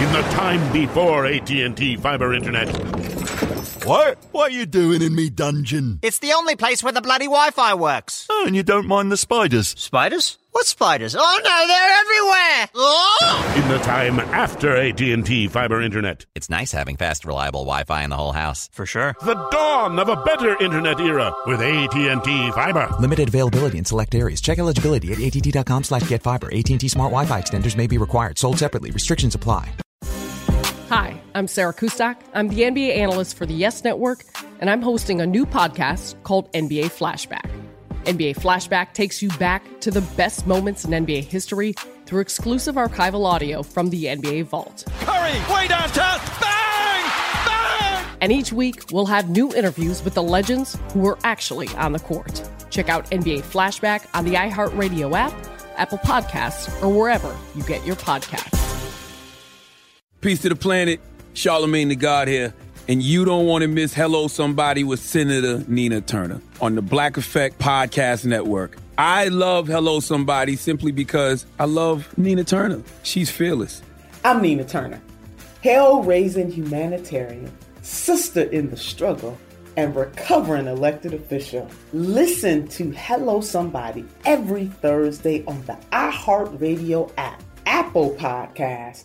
In the time before AT&T fiber internet. What? What are you doing in me dungeon? It's the only place where the bloody Wi-Fi works. Oh, and you don't mind the spiders? Spiders? What spiders? Oh no, they're everywhere! Oh! In the time after AT&T fiber internet. It's nice having fast, reliable Wi-Fi in the whole house. For sure. The dawn of a better internet era with AT&T fiber. Limited availability in select areas. Check eligibility at att.com slash get fiber. AT&T Smart Wi-Fi extenders may be required. Sold separately. Restrictions apply. Hi, I'm Sarah Kustok. I'm the NBA analyst for the Yes Network, and I'm hosting a new podcast called NBA Flashback. NBA Flashback takes you back to the best moments in NBA history through exclusive archival audio from the NBA Vault. Curry, way downtown, bang! Bang! And each week, we'll have new interviews with the legends who were actually on the court. Check out NBA Flashback on the iHeartRadio app, Apple Podcasts, or wherever you get your podcasts. Peace to the planet, Charlemagne the God here, and you don't want to miss Hello Somebody with Senator Nina Turner on the Black Effect Podcast Network. I love Hello Somebody simply because I love Nina Turner. She's fearless. I'm Nina Turner, hell raising humanitarian, sister in the struggle, and recovering elected official. Listen to Hello Somebody every Thursday on the iHeartRadio app, Apple Podcasts,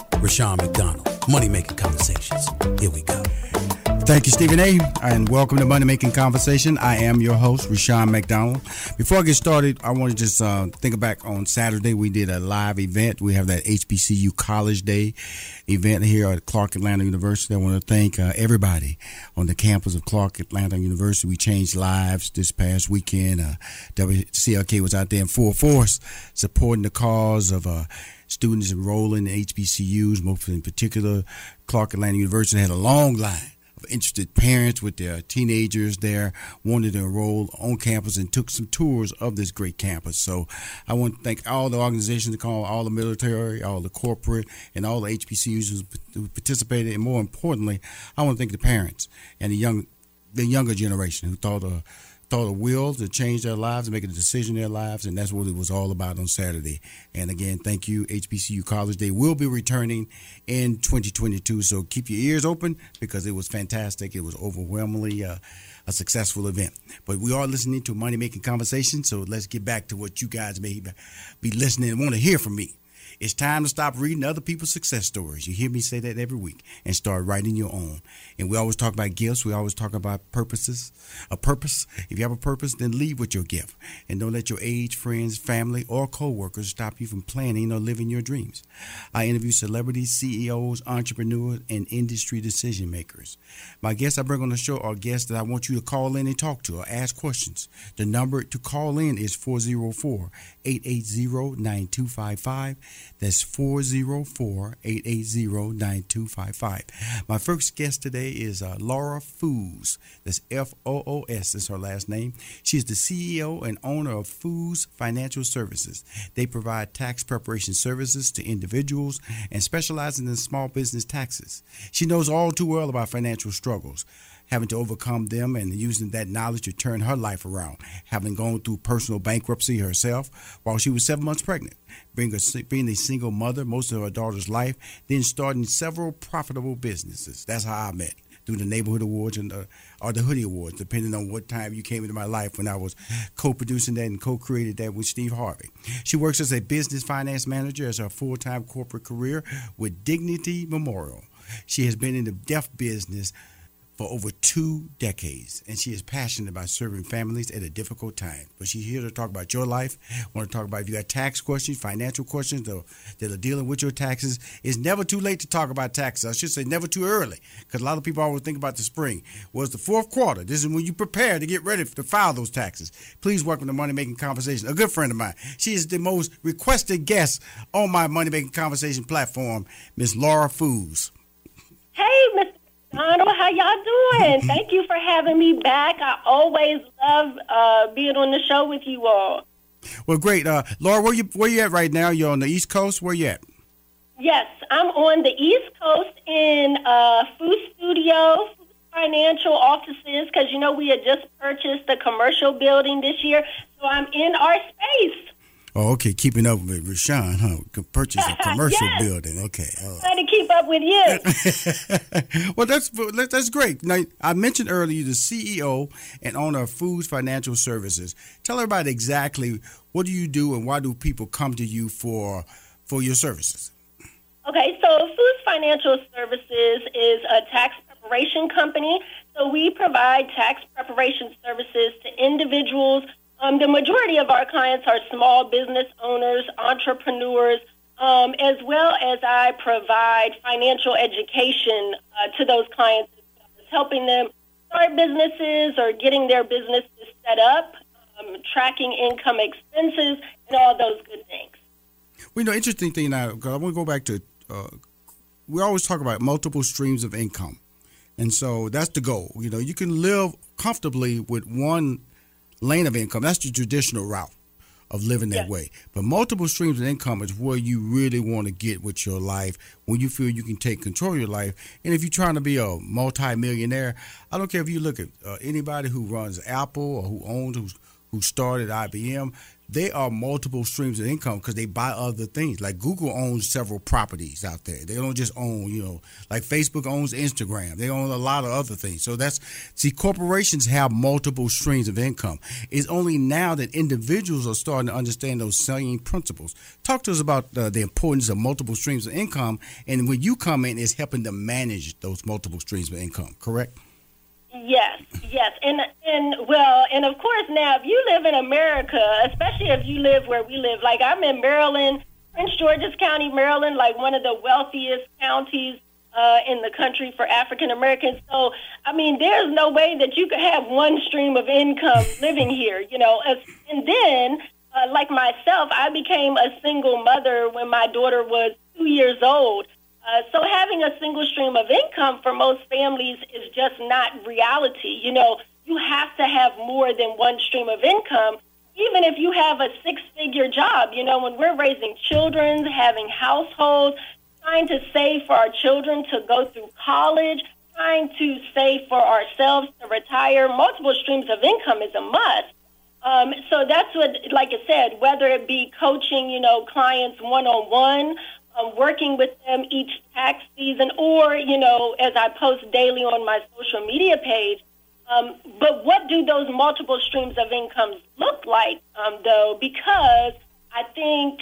Rushion McDonald. Money Making Conversations. Here we go. Thank you, Stephen A. And welcome to Money Making Conversation. I am your host, Rushion McDonald. Before I get started, I want to just uh, think back on Saturday. We did a live event. We have that HBCU College Day event here at Clark Atlanta University. I want to thank uh, everybody on the campus of Clark Atlanta University. We changed lives this past weekend. Uh, WCLK was out there in full force supporting the cause of uh, students enrolling in HBCUs, most in particular, Clark Atlanta University had a long line of interested parents with their teenagers there wanted to enroll on campus and took some tours of this great campus. So I want to thank all the organizations, call all the military, all the corporate, and all the HBCUs who participated. And more importantly, I want to thank the parents and the young, the younger generation who thought of thought a will to change their lives and make a decision in their lives, and that's what it was all about on Saturday. And again, thank you, HBCU College They will be returning in 2022, so keep your ears open because it was fantastic. It was overwhelmingly uh, a successful event. But we are listening to Money Making Conversation, so let's get back to what you guys may be listening and want to hear from me. It's time to stop reading other people's success stories. You hear me say that every week and start writing your own. And we always talk about gifts. We always talk about purposes. A purpose. If you have a purpose, then lead with your gift. And don't let your age, friends, family, or coworkers stop you from planning or living your dreams. I interview celebrities, CEOs, entrepreneurs, and industry decision makers. My guests I bring on the show are guests that I want you to call in and talk to or ask questions. The number to call in is 404 880 9255. That's 404 880 9255. My first guest today is uh, Laura Foos. That's F O O S, is her last name. She is the CEO and owner of Foos Financial Services. They provide tax preparation services to individuals and specializing in small business taxes. She knows all too well about financial struggles having to overcome them and using that knowledge to turn her life around, having gone through personal bankruptcy herself while she was seven months pregnant, being a, being a single mother most of her daughter's life, then starting several profitable businesses. That's how I met through the neighborhood awards and the, or the hoodie awards, depending on what time you came into my life when I was co-producing that and co-created that with Steve Harvey. She works as a business finance manager as her full-time corporate career with Dignity Memorial. She has been in the deaf business for over two decades, and she is passionate about serving families at a difficult time. But she's here to talk about your life. Want to talk about if you got tax questions, financial questions that are dealing with your taxes. It's never too late to talk about taxes. I should say never too early, because a lot of people always think about the spring. Was the fourth quarter? This is when you prepare to get ready to file those taxes. Please welcome to Money Making Conversation, a good friend of mine. She is the most requested guest on my Money Making Conversation platform, Miss Laura Foos. Hey, Mr. Donald, how y'all doing? Thank you for having me back. I always love uh, being on the show with you all. Well, great, uh, Laura. Where you where you at right now? You're on the East Coast. Where you at? Yes, I'm on the East Coast in uh, Food Studio Financial Offices because you know we had just purchased a commercial building this year, so I'm in our space. Oh, okay. Keeping up with Rushion, huh? Purchase a commercial yes. building. Okay. Oh. Trying to keep up with you. well, that's that's great. Now, I mentioned earlier you're the CEO and owner of Foos Financial Services. Tell everybody exactly what do you do and why do people come to you for for your services? Okay, so Foos Financial Services is a tax preparation company. So we provide tax preparation services to individuals um, the majority of our clients are small business owners, entrepreneurs, um, as well as I provide financial education uh, to those clients, helping them start businesses or getting their businesses set up, um, tracking income expenses, and all those good things. Well, you know, interesting thing now, I want to go back to, uh, we always talk about multiple streams of income. And so that's the goal. You know, you can live comfortably with one lane of income. That's the traditional route of living that way. But multiple streams of income is where you really want to get with your life when you feel you can take control of your life. And if you're trying to be a multimillionaire, I don't care if you look at uh, anybody who runs Apple or who owns, who's, who started IBM, they are multiple streams of income because they buy other things. Like Google owns several properties out there. They don't just own, you know, like Facebook owns Instagram. They own a lot of other things. So that's see, corporations have multiple streams of income. It's only now that individuals are starting to understand those same principles. Talk to us about uh, the importance of multiple streams of income, and when you come in, is helping to manage those multiple streams of income. Correct? Yes, yes, and and well, and of course now, if you live in America, especially if you live where we live, like I'm in Maryland, Prince George's County, Maryland, like one of the wealthiest counties uh, in the country for African Americans. So, I mean, there's no way that you could have one stream of income living here, you know. And then, uh, like myself, I became a single mother when my daughter was two years old. Uh, so having a single stream of income for most families is just not reality. You know, you have to have more than one stream of income, even if you have a six-figure job. You know, when we're raising children, having households, trying to save for our children to go through college, trying to save for ourselves to retire, multiple streams of income is a must. Um, so that's what, like I said, whether it be coaching, you know, clients one on one, um, working with them each tax season, or you know, as I post daily on my social media page. Um, but what do those multiple streams of incomes look like, um, though? Because I think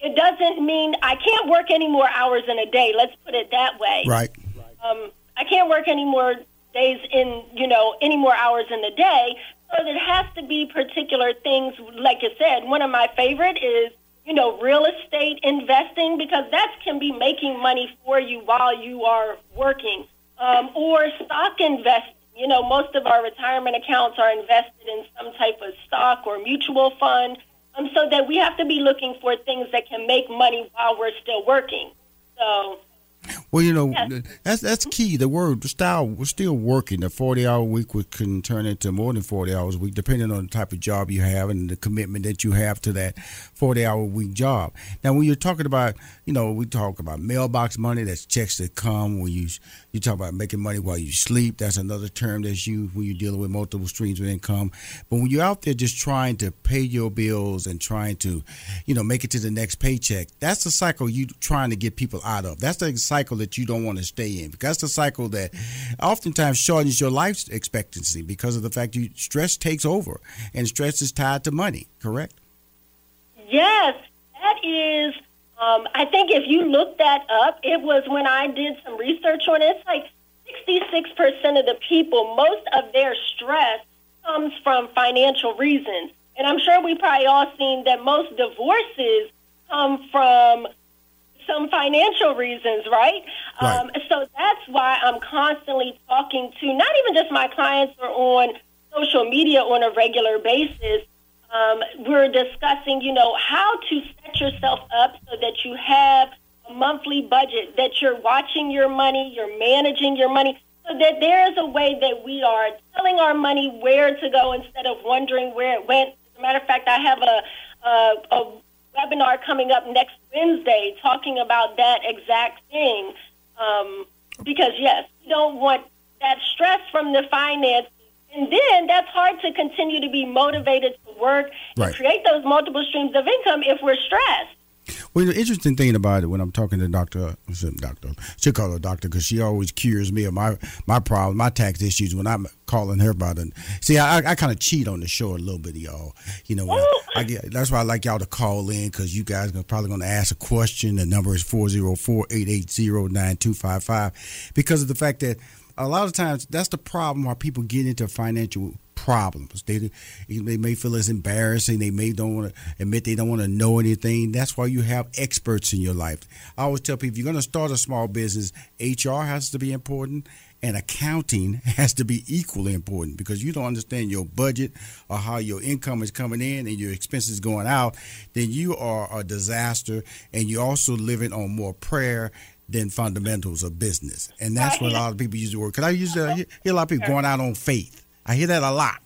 it doesn't mean I can't work any more hours in a day. Let's put it that way. Right. Um, I can't work any more days in, you know, any more hours in the day. So there has to be particular things, like I said. One of my favorite is, you know, real estate investing because that can be making money for you while you are working, um, or stock investing. You know, most of our retirement accounts are invested in some type of stock or mutual fund. Um, so that we have to be looking for things that can make money while we're still working. So well, you know, yes. that's that's key. The word the style we're still working. The forty hour week can turn into more than forty hours a week, depending on the type of job you have and the commitment that you have to that forty hour week job. Now, when you're talking about, you know, we talk about mailbox money. That's checks that come when you you talk about making money while you sleep. That's another term that's used when you're dealing with multiple streams of income. But when you're out there just trying to pay your bills and trying to, you know, make it to the next paycheck, that's the cycle you're trying to get people out of. That's the cycle that you don't want to stay in. Because that's the cycle that oftentimes shortens your life expectancy because of the fact you stress takes over and stress is tied to money. Correct? Yes, that is um, I think if you look that up, it was when I did some research on it. It's like 66% of the people, most of their stress comes from financial reasons. And I'm sure we probably all seen that most divorces come from some financial reasons, right? right. Um, so that's why I'm constantly talking to not even just my clients or on social media on a regular basis, um, we're discussing, you know, how to set yourself up so that you have a monthly budget, that you're watching your money, you're managing your money, so that there is a way that we are telling our money where to go instead of wondering where it went. As a matter of fact, I have a, a, a webinar coming up next Wednesday talking about that exact thing. Um, because, yes, you don't want that stress from the finance and then that's hard to continue to be motivated to work right. and create those multiple streams of income if we're stressed. Well, the interesting thing about it when I'm talking to Doctor, uh, Doctor, she call her Doctor because she always cures me of my my problem, my tax issues when I'm calling her about it. See, I, I kind of cheat on the show a little bit, y'all. You know, I, I, get that's why I like y'all to call in because you guys are probably going to ask a question. The number is 404-880-9255 because of the fact that a lot of times that's the problem why people get into financial problems. They they may feel it's embarrassing. They may don't want to admit they don't want to know anything. That's why you have experts in your life. I always tell people if you're going to start a small business, HR has to be important and accounting has to be equally important because you don't understand your budget or how your income is coming in and your expenses going out, then you are a disaster and you're also living on more prayer than fundamentals of business. And that's what a lot of people use the word. Because I use to hear a lot of people going out on faith. I hear that a lot.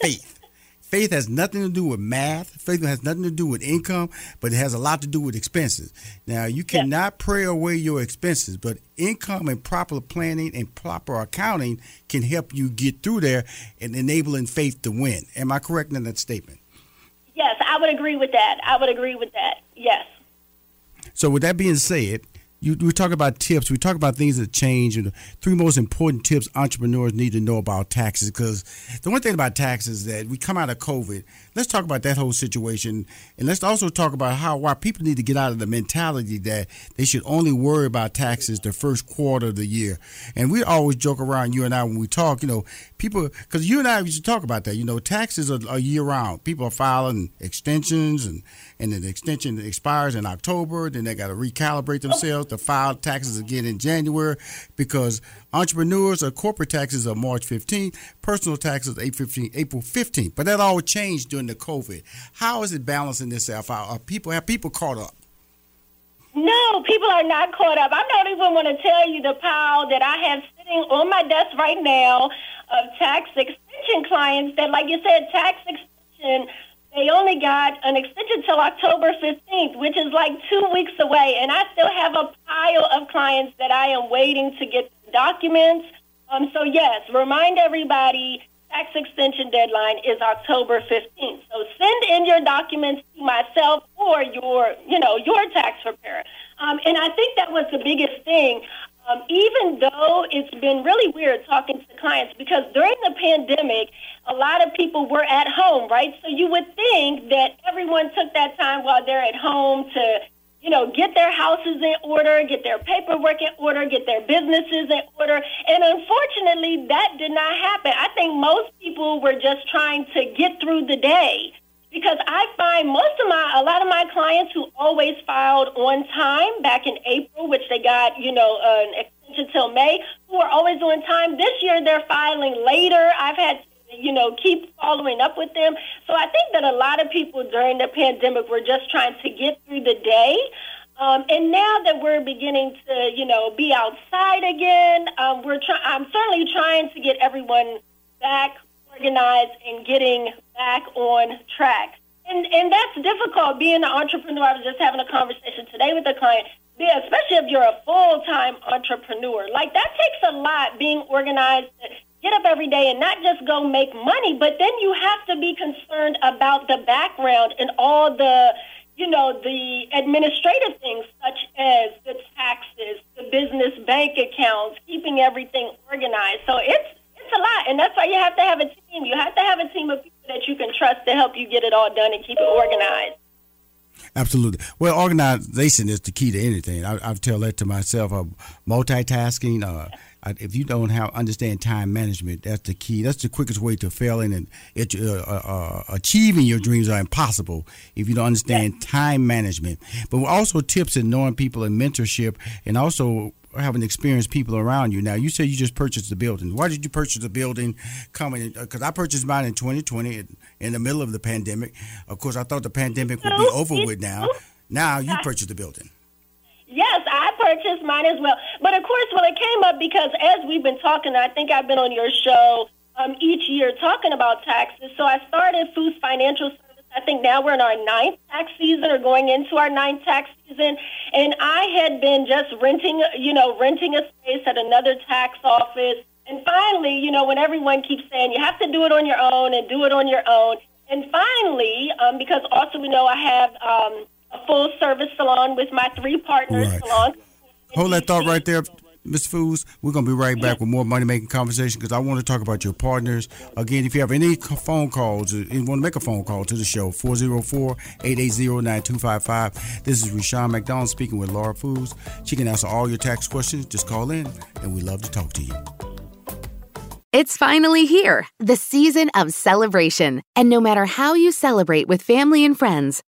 Faith. Faith has nothing to do with math. Faith has nothing to do with income, but it has a lot to do with expenses. Now, you cannot pray away your expenses, but income and proper planning and proper accounting can help you get through there and enabling faith to win. Am I correct in that statement? Yes, I would agree with that. I would agree with that. Yes. So, with that being said, you, we talk about tips. We talk about things that change. And the three most important tips entrepreneurs need to know about taxes. Because the one thing about taxes that we come out of COVID. Let's talk about that whole situation, and let's also talk about how why people need to get out of the mentality that they should only worry about taxes the first quarter of the year. And we always joke around you and I when we talk. You know, people because you and I used to talk about that. You know, taxes are, are year round. People are filing extensions, and and the extension expires in October. Then they got to recalibrate themselves to file taxes again in January because entrepreneurs or corporate taxes are March 15th, personal taxes April 15th, April 15th. But that all changed during the COVID. How is it balancing itself out? Are people have people caught up? No, people are not caught up. I don't even want to tell you the pile that I have sitting on my desk right now of tax extension clients that, like you said, tax extension they only got an extension till October 15th, which is like two weeks away. And I still have a pile of clients that I am waiting to get documents. Um, so, yes, remind everybody tax extension deadline is October 15th. So send in your documents to myself or your, you know, your tax preparer. Um, and I think that was the biggest thing Um, even though it's been really weird talking to clients because during the pandemic, a lot of people were at home, right? So you would think that everyone took that time while they're at home to, you know, get their houses in order, get their paperwork in order, get their businesses in order. And unfortunately, that did not happen. I think most people were just trying to get through the day because I find most of my, a lot of my clients who always filed on time back in April, which they got, you know, an extension till May, who are always on time. This year they're filing later. I've had you know, keep following up with them. So I think that a lot of people during the pandemic were just trying to get through the day. Um, and now that we're beginning to, you know, be outside again, um, we're try- I'm certainly trying to get everyone back organized and getting back on track. And, and that's difficult being an entrepreneur. I was just having a conversation today with a client, yeah, especially if you're a full time entrepreneur. Like that takes a lot being organized to get up every day and not just go make money, but then you have to be concerned about the background and all the you know, the administrative things such as the taxes, the business bank accounts, keeping everything organized. So it's it's a lot, and that's why you have to have a team. You have to have a team of people that you can trust to help you get it all done and keep it organized. Absolutely. Well, organization is the key to anything. I, I tell that to myself. Uh, multitasking. Uh, if you don't have understand time management, that's the key. That's the quickest way to failing and it, uh, uh, uh, achieving your dreams are impossible if you don't understand yes. time management. But also tips in knowing people and mentorship, and also having experienced people around you. Now, you said you just purchased the building. Why did you purchase the building? Coming because I purchased mine in 2020 in the middle of the pandemic. Of course, I thought the pandemic would be over with now. Now you purchased the building. Yes, I purchased mine as well. But of course, well, it came up because as we've been talking, I think I've been on your show um, each year talking about taxes. So I started Foos Financial I think now we're in our ninth tax season or going into our ninth tax season. And I had been just renting, you know, renting a space at another tax office. And finally, you know, when everyone keeps saying you have to do it on your own and do it on your own. And finally, um, because also we know I have um, a full service salon with my three partners right. salon. Hold that thought right there. Ms. Foos, we're going to be right back with more money making conversation because I want to talk about your partners. Again, if you have any phone calls, uh, you want to make a phone call to the show, 404 880 9255. This is Rushion McDonald speaking with Laura Foos. She can answer all your tax questions. Just call in, and we love to talk to you. It's finally here, the season of celebration. And no matter how you celebrate with family and friends,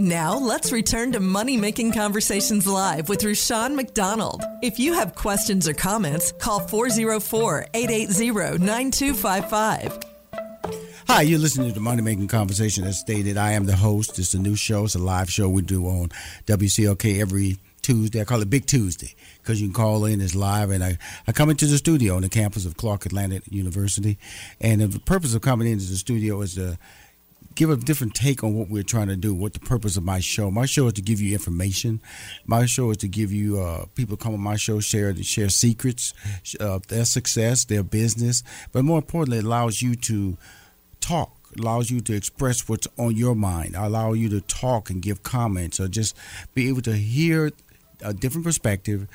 Now, let's return to Money Making Conversations Live with Rushion McDonald. If you have questions or comments, call 404 880 9255. Hi, you're listening to the Money Making Conversation. As stated, I am the host. It's a new show. It's a live show we do on WCLK every Tuesday. I call it Big Tuesday because you can call in. It's live, and I, I come into the studio on the campus of Clark Atlanta University. And the purpose of coming into the studio is to give a different take on what we're trying to do. What the purpose of my show? My show is to give you information. My show is to give you uh, people come on my show share share secrets of their success, their business, but more importantly, it allows you to talk allows you to express what's on your mind allow you to talk and give comments or just be able to hear a different perspective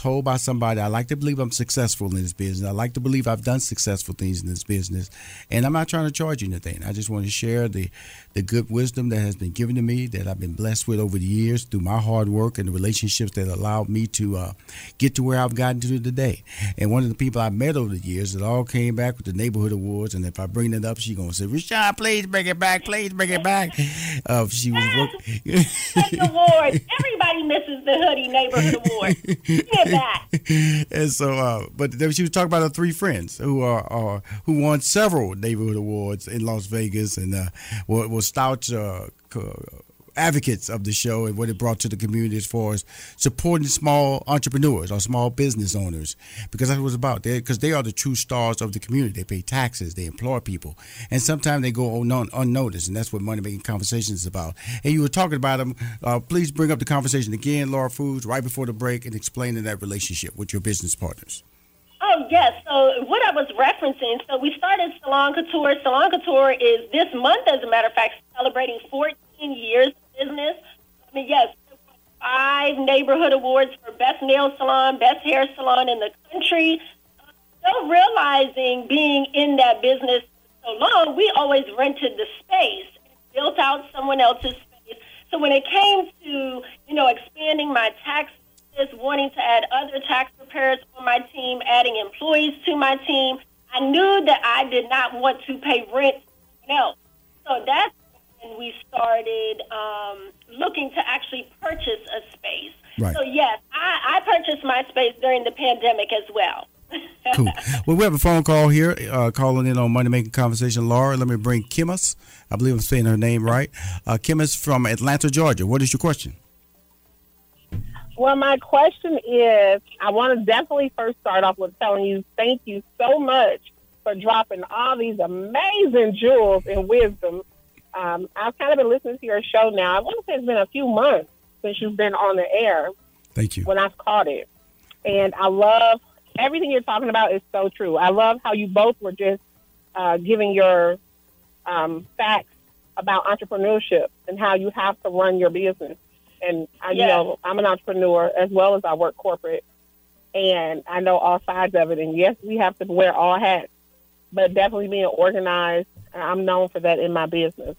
told by somebody I like to believe I'm successful in this business. I like to believe I've done successful things in this business. And I'm not trying to charge you anything. I just want to share the the good wisdom that has been given to me that I've been blessed with over the years through my hard work and the relationships that allowed me to uh, get to where I've gotten to today. And one of the people I met over the years that all came back with the neighborhood awards. And if I bring it up, she's gonna say, "Rashad, please bring it back. Please bring it back." Uh, she was working. award. Everybody misses the hoodie neighborhood award. back. and so, uh, but she was talking about her three friends who are, are who won several neighborhood awards in Las Vegas and uh, were, were staunch uh, advocates of the show and what it brought to the community as far as supporting small entrepreneurs or small business owners. Because that's what it's about. Because they are the true stars of the community. They pay taxes. They employ people. And sometimes they go unnoticed. And that's what money making conversations is about. And you were talking about them. Uh, please bring up the conversation again laura Foos right before the break and explaining that relationship with your business partners. Oh, yes. So, what I was referencing, so we started Salon Couture. Salon Couture is this month, as a matter of fact, celebrating 14 years business. I mean, yes, five neighborhood awards for best nail salon, best hair salon in the country. Still realizing being in that business so long, we always rented the space, built out someone else's space. So when it came to, you know, expanding my tax business, wanting to add other tax preparers on my team, adding employees to my team. I knew that I did not want to pay rent else. So that's when we started um, looking to actually purchase a space. Right. So, yes, I, I purchased my space during the pandemic as well. cool. Well, we have a phone call here, uh, calling in on Money Making Conversation. Laura, let me bring Kimus. I believe I'm saying her name right. Uh, Kimus from Atlanta, Georgia. What is your question? Well, my question is I want to definitely first start off with telling you thank you so much for dropping all these amazing jewels and wisdom. Um, I've kind of been listening to your show now. I want to say it's been a few months since you've been on the air. Thank you. When I've caught it. And I love everything you're talking about is so true. I love how you both were just uh, giving your um, facts about entrepreneurship and how you have to run your business. And I, you know, I'm an entrepreneur as well as I work corporate, and I know all sides of it. And yes, we have to wear all hats, but definitely being organized. I'm known for that in my business.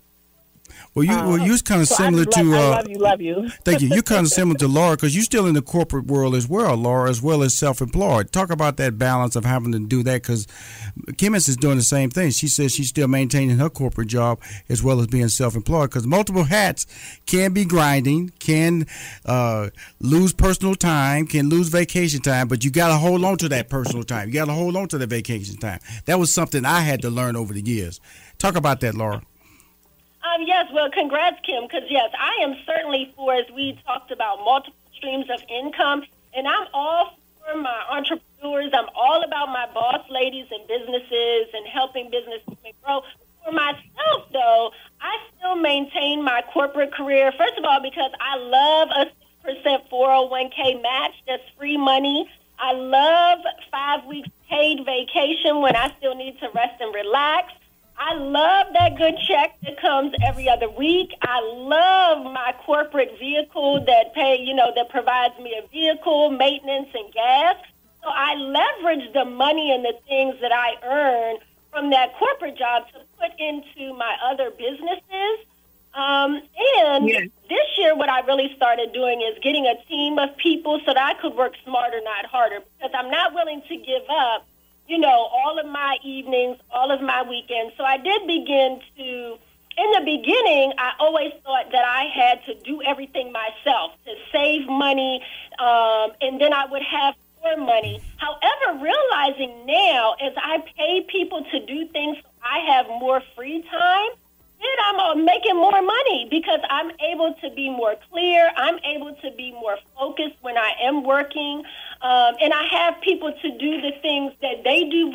Well, you well, you're kind of so similar love, to. Uh, I love you, love you. thank you. You're kind of similar to Laura because you're still in the corporate world as well, Laura, as well as self-employed. Talk about that balance of having to do that because Kimmons is doing the same thing. She says she's still maintaining her corporate job as well as being self-employed because multiple hats can be grinding, can uh, lose personal time, can lose vacation time, but you got to hold on to that personal time. You got to hold on to the vacation time. That was something I had to learn over the years. Talk about that, Laura. Um, yes, well, congrats, Kim, because yes, I am certainly for, as we talked about, multiple streams of income, and I'm all for my entrepreneurs. I'm all about my boss ladies and businesses and helping businesses grow. For myself, though, I still maintain my corporate career, first of all, because I love a 6% 401k match. That's free money. I love five weeks paid vacation when I still need to rest and relax. I love that good check that comes every other week. I love my corporate vehicle that pay, you know, that provides me a vehicle, maintenance, and gas. So I leverage the money and the things that I earn from that corporate job to put into my other businesses. Um, and yes. this year, what I really started doing is getting a team of people so that I could work smarter, not harder, because I'm not willing to give up you know, all of my evenings, all of my weekends. So I did begin to, in the beginning, I always thought that I had to do everything myself to save money, um, and then I would have more money. However, realizing now as I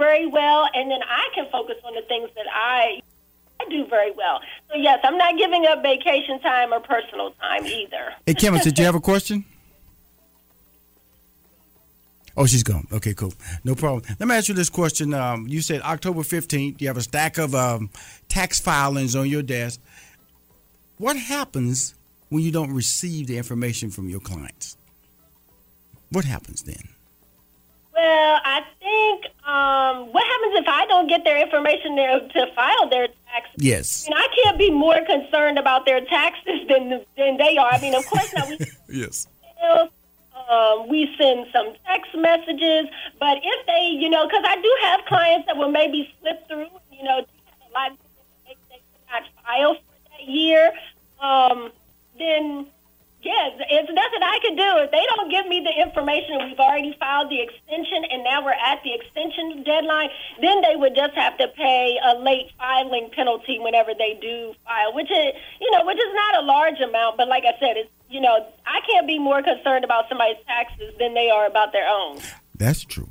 very well, and then I can focus on the things that I I do very well. So yes, I'm not giving up vacation time or personal time either. Hey, Kim, did you have a question? Oh, she's gone. Okay, cool. No problem. Let me ask you this question. Um, you said October 15th, you have a stack of um, tax filings on your desk. What happens when you don't receive the information from your clients? What happens then? Well, I think um, what happens if I don't get their information there to file their taxes? Yes. I mean, I can't be more concerned about their taxes than than they are. I mean, of course not. We yes. um, we send some text messages, but if they, you know, because I do have clients that will maybe slip through, you know, a lot of they, they not file for that year, um, then yes, it's nothing I can do. If they don't give me the information, we've already filed the extension, and now we're at the extension deadline. Then they would just have to pay a late filing penalty whenever they do file, which is, you know, which is not a large amount, but like I said, it's you know, I can't be more concerned about somebody's taxes than they are about their own. That's true.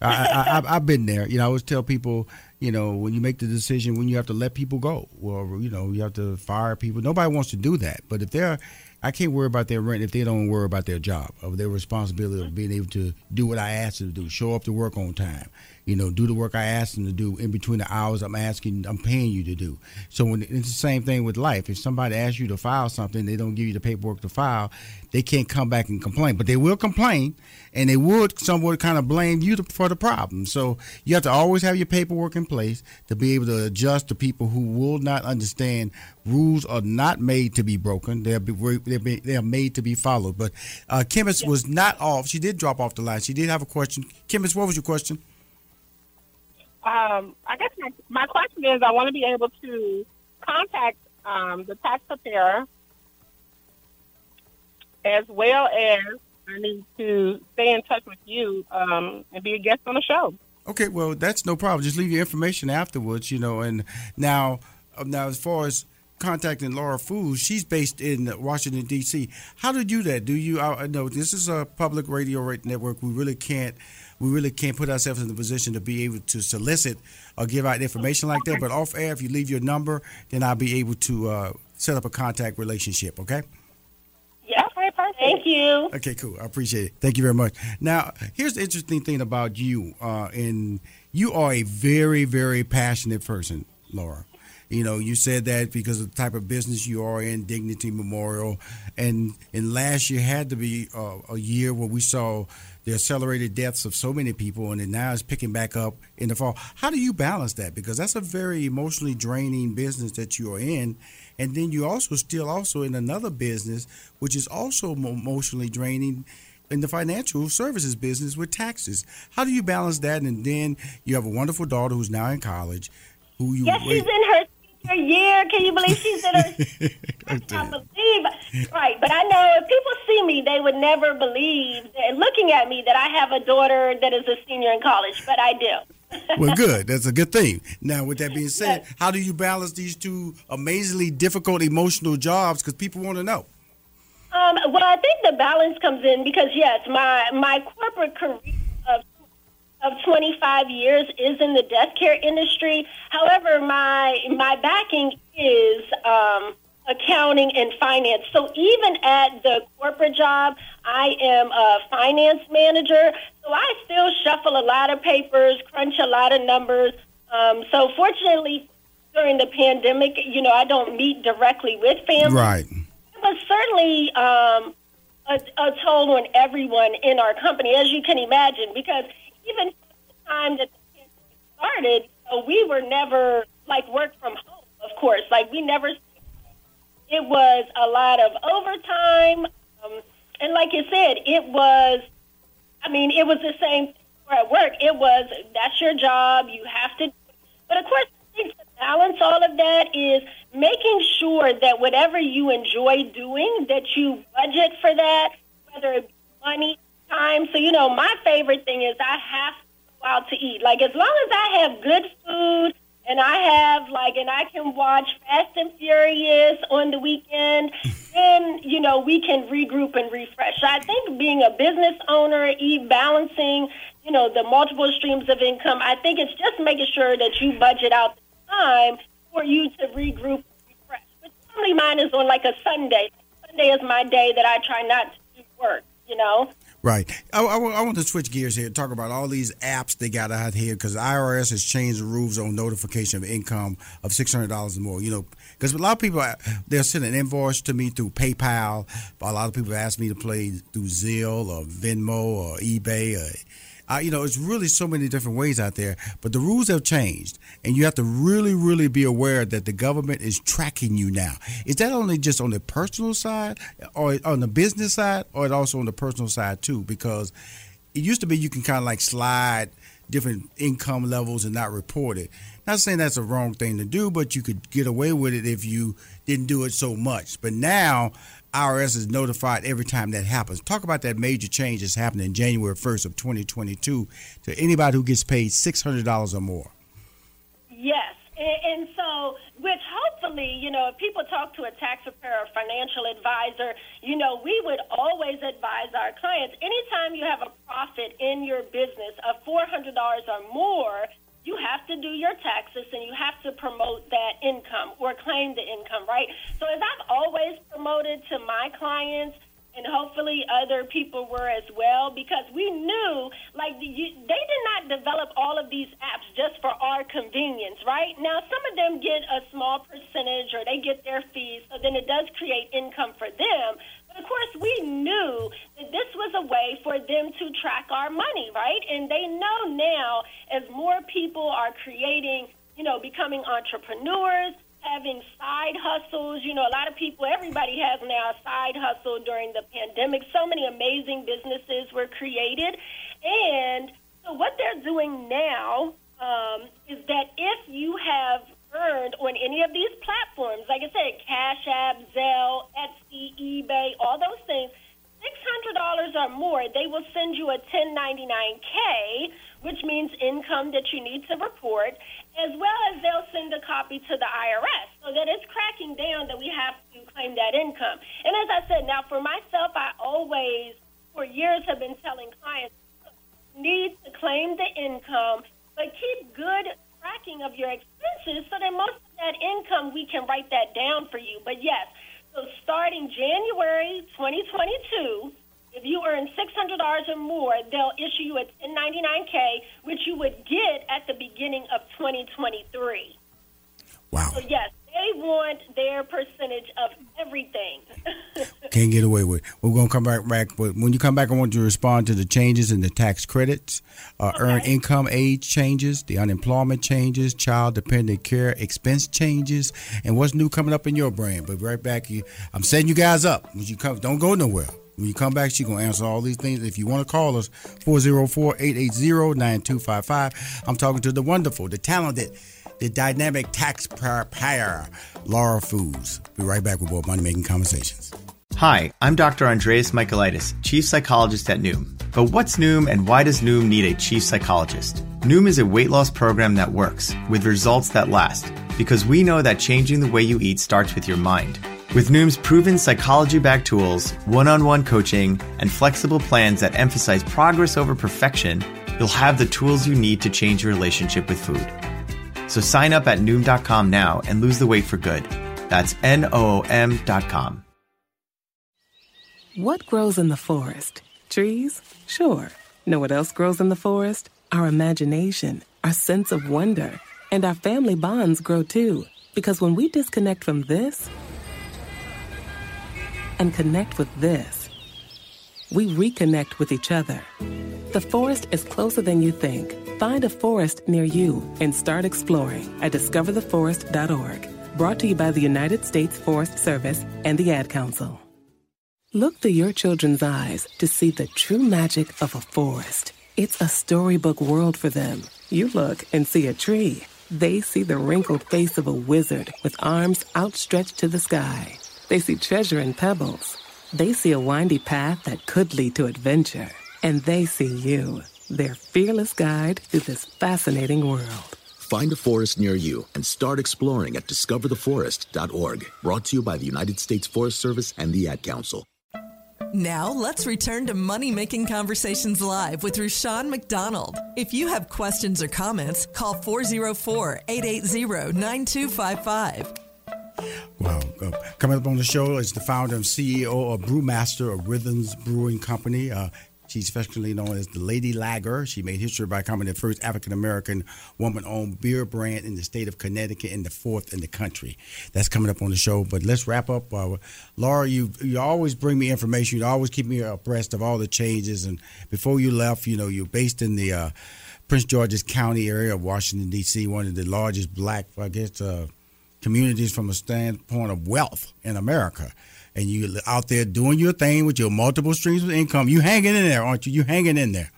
I, I, I've been there. You know, I always tell people, you know, when you make the decision, when you have to let people go, or you know, you have to fire people. Nobody wants to do that. But if they're, I can't worry about their rent if they don't worry about their job, of their responsibility of being able to do what I asked them to do, show up to work on time, you know, do the work I asked them to do in between the hours I'm asking, I'm paying you to do. So when it's the same thing with life. If somebody asks you to file something, they don't give you the paperwork to file, they can't come back and complain. But they will complain, and they would somewhat kind of blame you for the problem. So you have to always have your paperwork in place to be able to adjust to people who will not understand rules are not made to be broken. They're they're, they're made to be followed. But uh, Chemist was not off. She did drop off the line. She did have a question. Chemist, what was your question? Um, I guess my, my question is I want to be able to contact um, the tax preparer as well as I need to stay in touch with you um, and be a guest on the show. Okay, well, that's no problem. Just leave your information afterwards, you know. And now, uh, now as far as contacting Laura Foos, she's based in Washington D.C. How do you do that? Do you? I know this is a public radio network. We really can't we really can't put ourselves in the position to be able to solicit or give out information like that. But off air, if you leave your number, then I'll be able to uh, set up a contact relationship. Okay. Yeah, perfect. Thank you. Okay, cool. I appreciate it. Thank you very much. Now, here's the interesting thing about you, uh, and you are a very, very passionate person, Laura. You know, you said that because of the type of business you are in, Dignity Memorial, and and last year had to be uh, a year where we saw the accelerated deaths of so many people, and it now is picking back up in the fall. How do you balance that? Because that's a very emotionally draining business that you are in, and then you also still also in another business which is also emotionally draining in the financial services business with taxes. How do you balance that? And then you have a wonderful daughter who's now in college. Who you yes, she's in her a year. Can you believe she's in her? I can't believe. Right, but I know if people see me, they would never believe, that, looking at me, that I have a daughter that is a senior in college. But I do. well, good. That's a good thing. Now, with that being said, yes. how do you balance these two amazingly difficult emotional jobs? Because people want to know. Um, well, I think the balance comes in because yes, my my corporate career of of 25 years is in the death care industry. However, my my backing is um, accounting and finance. So even at the corporate job, I am a finance manager. So I still shuffle a lot of papers, crunch a lot of numbers. Um, so fortunately, during the pandemic, you know, I don't meet directly with families. Right. It was certainly um, a, a toll on everyone in our company, as you can imagine, because even the time that the pandemic started, so we were never like work from home. Of course, like we never. It was a lot of overtime, um, and like you said, it was. I mean, it was the same for at work. It was that's your job. You have to. But of course, I think to balance all of that is making sure that whatever you enjoy doing, that you budget for that, whether it be money, time. So you know, my favorite thing is I have to go out to eat. Like as long as I have good food and I have like, and I can watch Fast and Furious on the weekend, and you know we can regroup and refresh. So I think being a business owner, e balancing, you know, the multiple streams of income. I think it's just making sure that you budget out the time for you to regroup and refresh. But normally mine is on like a Sunday. Sunday is my day that I try not to do work. You know. Right. I, I, I, want to switch gears here and talk about all these apps they got out here because IRS has changed the rules on notification of income of six hundred dollars or more. You know, because a lot of people they'll send an invoice to me through PayPal. A lot of people ask me to play through Zelle or Venmo or eBay or uh, you know, it's really so many different ways out there, but the rules have changed, and you have to really, really be aware that the government is tracking you now. Is that only just on the personal side, or on the business side, or also on the personal side too? Because it used to be you can kind of like slide different income levels and not report it. Not saying that's a wrong thing to do, but you could get away with it if you didn't do it so much. But now IRS is notified every time that happens. Talk about that major change that's happening January 1st of 2022 to anybody who gets paid $600 or more. Yes. And, so, which hopefully, you know, if people talk to a tax preparer or financial advisor, you know, we would always advise our clients anytime you have a profit in your business of $400 or more, you have to do your taxes and you have to promote that income or claim the income, right? So as I've always promoted to my clients, and hopefully other people were as well because we knew like you, they did not develop all of these apps just for our convenience right now some of them get a small percentage or they get their fees so then it does create income for them But of course, we knew that this was a way for them to track our money, right? And they know now as more people are creating, you know, becoming entrepreneurs, having side hustles. You know, a lot of people, everybody has now a side hustle during the pandemic. So many amazing businesses were created. And so what they're doing now um, is that if you have earned on any of these platforms, like I said, Cash App, Zelle, Etsy, eBay, all those things, $600 or more, they will send you a 1099K, which means income that you need to report, as well as they'll send a copy to the IRS so that it's cracking down that we have to claim that income. And as I said, now for myself, I always, for years, have been telling clients, need to claim the income, but keep good tracking of your expenses so that most of that income we can write that down for you. But yes, so starting January 2022, if you earn $600 or more, they'll issue you a 1099K, which you would get at the beginning of 2023. Wow. So yes, they want their percentage of everything. Can't get away with. It. We're gonna come back back, but when you come back, I want you to respond to the changes in the tax credits, uh, okay. earned income age changes, the unemployment changes, child dependent care expense changes, and what's new coming up in your brain. But right back, you, I'm setting you guys up. When you come, don't go nowhere. When you come back, she's going to answer all these things. If you want to call us, 404 880 9255. I'm talking to the wonderful, the talented, the dynamic tax preparer, Laura Foos. Be right back with more Money Making Conversations. Hi, I'm Dr. Andreas Michaelides, Chief Psychologist at Noom. But what's Noom and why does Noom need a Chief Psychologist? Noom is a weight loss program that works, with results that last, because we know that changing the way you eat starts with your mind. With Noom's proven psychology backed tools, one on one coaching, and flexible plans that emphasize progress over perfection, you'll have the tools you need to change your relationship with food. So sign up at Noom.com now and lose the weight for good. That's N O O M.com. What grows in the forest? Trees? Sure. Know what else grows in the forest? Our imagination, our sense of wonder, and our family bonds grow too. Because when we disconnect from this and connect with this, we reconnect with each other. The forest is closer than you think. Find a forest near you and start exploring at discovertheforest.org. Brought to you by the United States Forest Service and the Ad Council. Look through your children's eyes to see the true magic of a forest. It's a storybook world for them. You look and see a tree. They see the wrinkled face of a wizard with arms outstretched to the sky. They see treasure in pebbles. They see a windy path that could lead to adventure. And they see you, their fearless guide through this fascinating world. Find a forest near you and start exploring at discovertheforest.org. Brought to you by the United States Forest Service and the Ad Council. Now, let's return to Money Making Conversations Live with Rushion McDonald. If you have questions or comments, call 404 880 9255. Well, uh, coming up on the show is the founder and CEO of Brewmaster of Rhythms Brewing Company. Uh, She's affectionately known as the Lady Lager. She made history by becoming the first African American woman owned beer brand in the state of Connecticut and the fourth in the country. That's coming up on the show. But let's wrap up. Uh, Laura, you you always bring me information. You always keep me abreast of all the changes. And before you left, you know, you're based in the uh, Prince George's County area of Washington, D.C., one of the largest black, I guess, uh, communities from a standpoint of wealth in America and you out there doing your thing with your multiple streams of income. You hanging in there, aren't you? You hanging in there.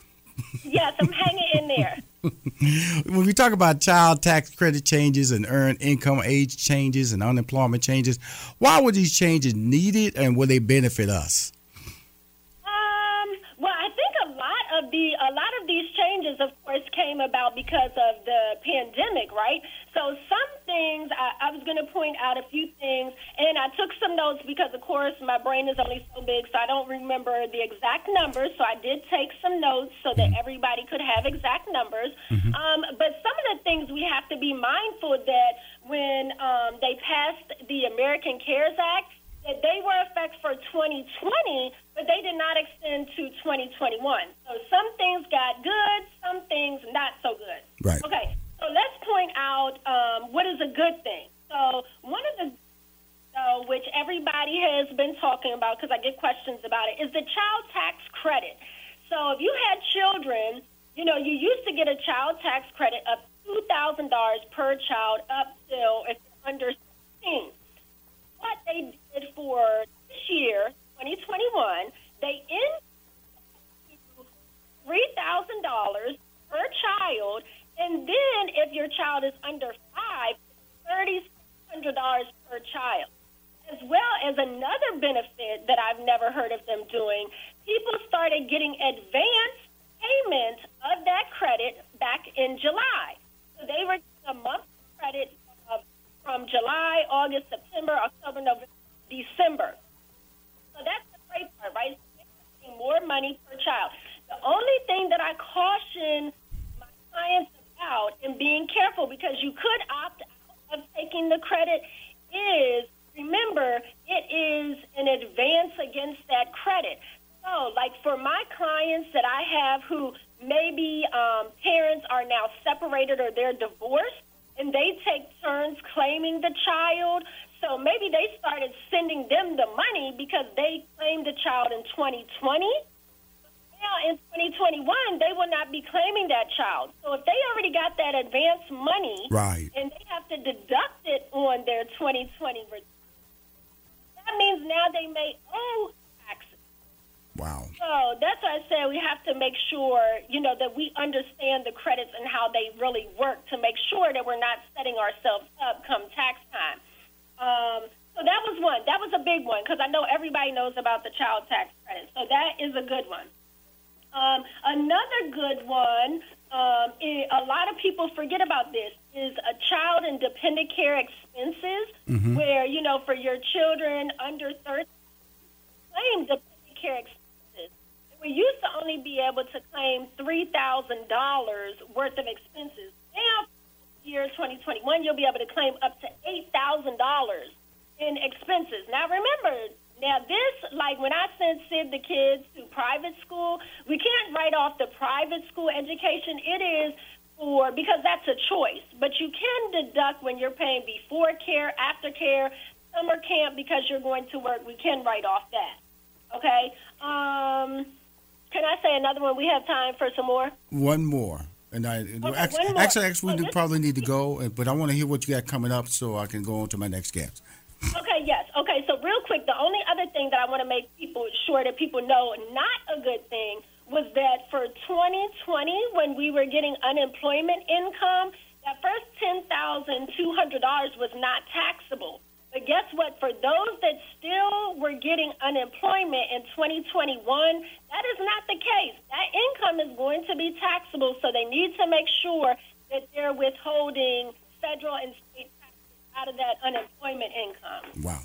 yes, I'm hanging in there. when we talk about child tax credit changes and earned income age changes and unemployment changes, why were these changes needed and will they benefit us? Um, well, I think a lot of the a lot of these changes, of course, came about because of the pandemic, right? So some things I, I was going to point out a few things, and I took some notes because, of course, my brain is only so big, so I don't remember the exact numbers. So I did take some notes so that mm-hmm. everybody could have exact numbers. Mm-hmm. Um, but some of the things we have to be mindful that when um, they passed the American CARES Act, that they were effect for 2020, but they did not extend to 2021. So some things got good, some things not so good. Right. Okay. So let's point out um, what is a good thing. So one of the uh, which everybody has been talking about because I get questions about it is the child tax credit. So if you had children, you know you used to get a child tax credit of two thousand dollars per child up till if under sixteen. What they did for this year, 2021, they increased three thousand dollars per child and then if your child is under five, $3,600 per child. As well as another benefit that I've never heard of them doing, people started getting advance payment of that credit back in July. So they were a month credit uh, from July, August, September, October, November, December. So that's the great part, right? More money per child. The only thing that I caution my clients out and being careful because you could opt out of taking the credit is remember it is an advance against that credit. So, like for my clients that I have who maybe um, parents are now separated or they're divorced and they take turns claiming the child. So maybe they started sending them the money because they claimed the child in 2020 now in 2021, they will not be claiming that child. So if they already got that advance money, right, and they have to deduct it on their 2020 return, that means now they may owe taxes. Wow. So that's why I say we have to make sure, you know, that we understand the credits and how they really work to make sure that we're not setting ourselves up come tax time. Um, so that was one. That was a big one because I know everybody knows about the child tax credit. So that is a good one. Um, another good one, um, it, a lot of people forget about this, is a child and dependent care expenses, mm-hmm. where, you know, for your children under 13, claim dependent care expenses. We used to only be able to claim $3,000 worth of expenses. Now, year 2021, you'll be able to claim up to $8,000 in expenses. Now, remember, now, this, like when I send Sid the kids to private school, we can't write off the private school education. It is for, because that's a choice, but you can deduct when you're paying before care, after care, summer camp because you're going to work. We can write off that. Okay? Um, can I say another one? We have time for some more? One more. And I okay, actually, actually, actually, we oh, probably need to go, but I want to hear what you got coming up so I can go on to my next guest. Okay, yes. Okay, so real quick, the only other thing that I want to make people sure that people know not a good thing was that for 2020, when we were getting unemployment income, that first $10,200 was not taxable. But guess what? For those that still were getting unemployment in 2021, that is not the case. That income is going to be taxable, so they need to make sure that they're withholding federal and state out of that unemployment income. Wow.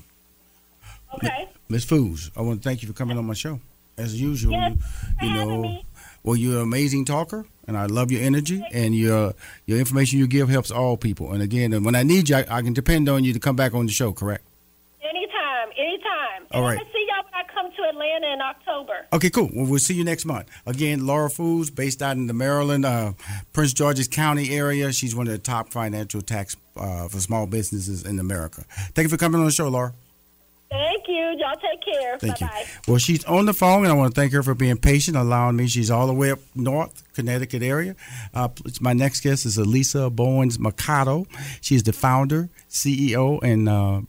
Okay. Miss Foos, I want to thank you for coming on my show. As usual, Yes, you, you know, well, you're an amazing talker, and I love your energy and your your information you give helps all people. And again, when I need you, I, I can depend on you to come back on the show. Correct? Anytime, anytime. All right. Atlanta in October. Okay, cool. Well, we'll see you next month. Again, Laura Foos, based out in the Maryland, uh, Prince George's County area. She's one of the top financial tax uh, for small businesses in America. Thank you for coming on the show, Laura. Thank you. Y'all take care. Thank Bye-bye. you. Well, she's on the phone, and I want to thank her for being patient, allowing me. She's all the way up north, Connecticut area. Uh, my next guest is Alisa Bowens Mercado. She's the founder, CEO, and uh,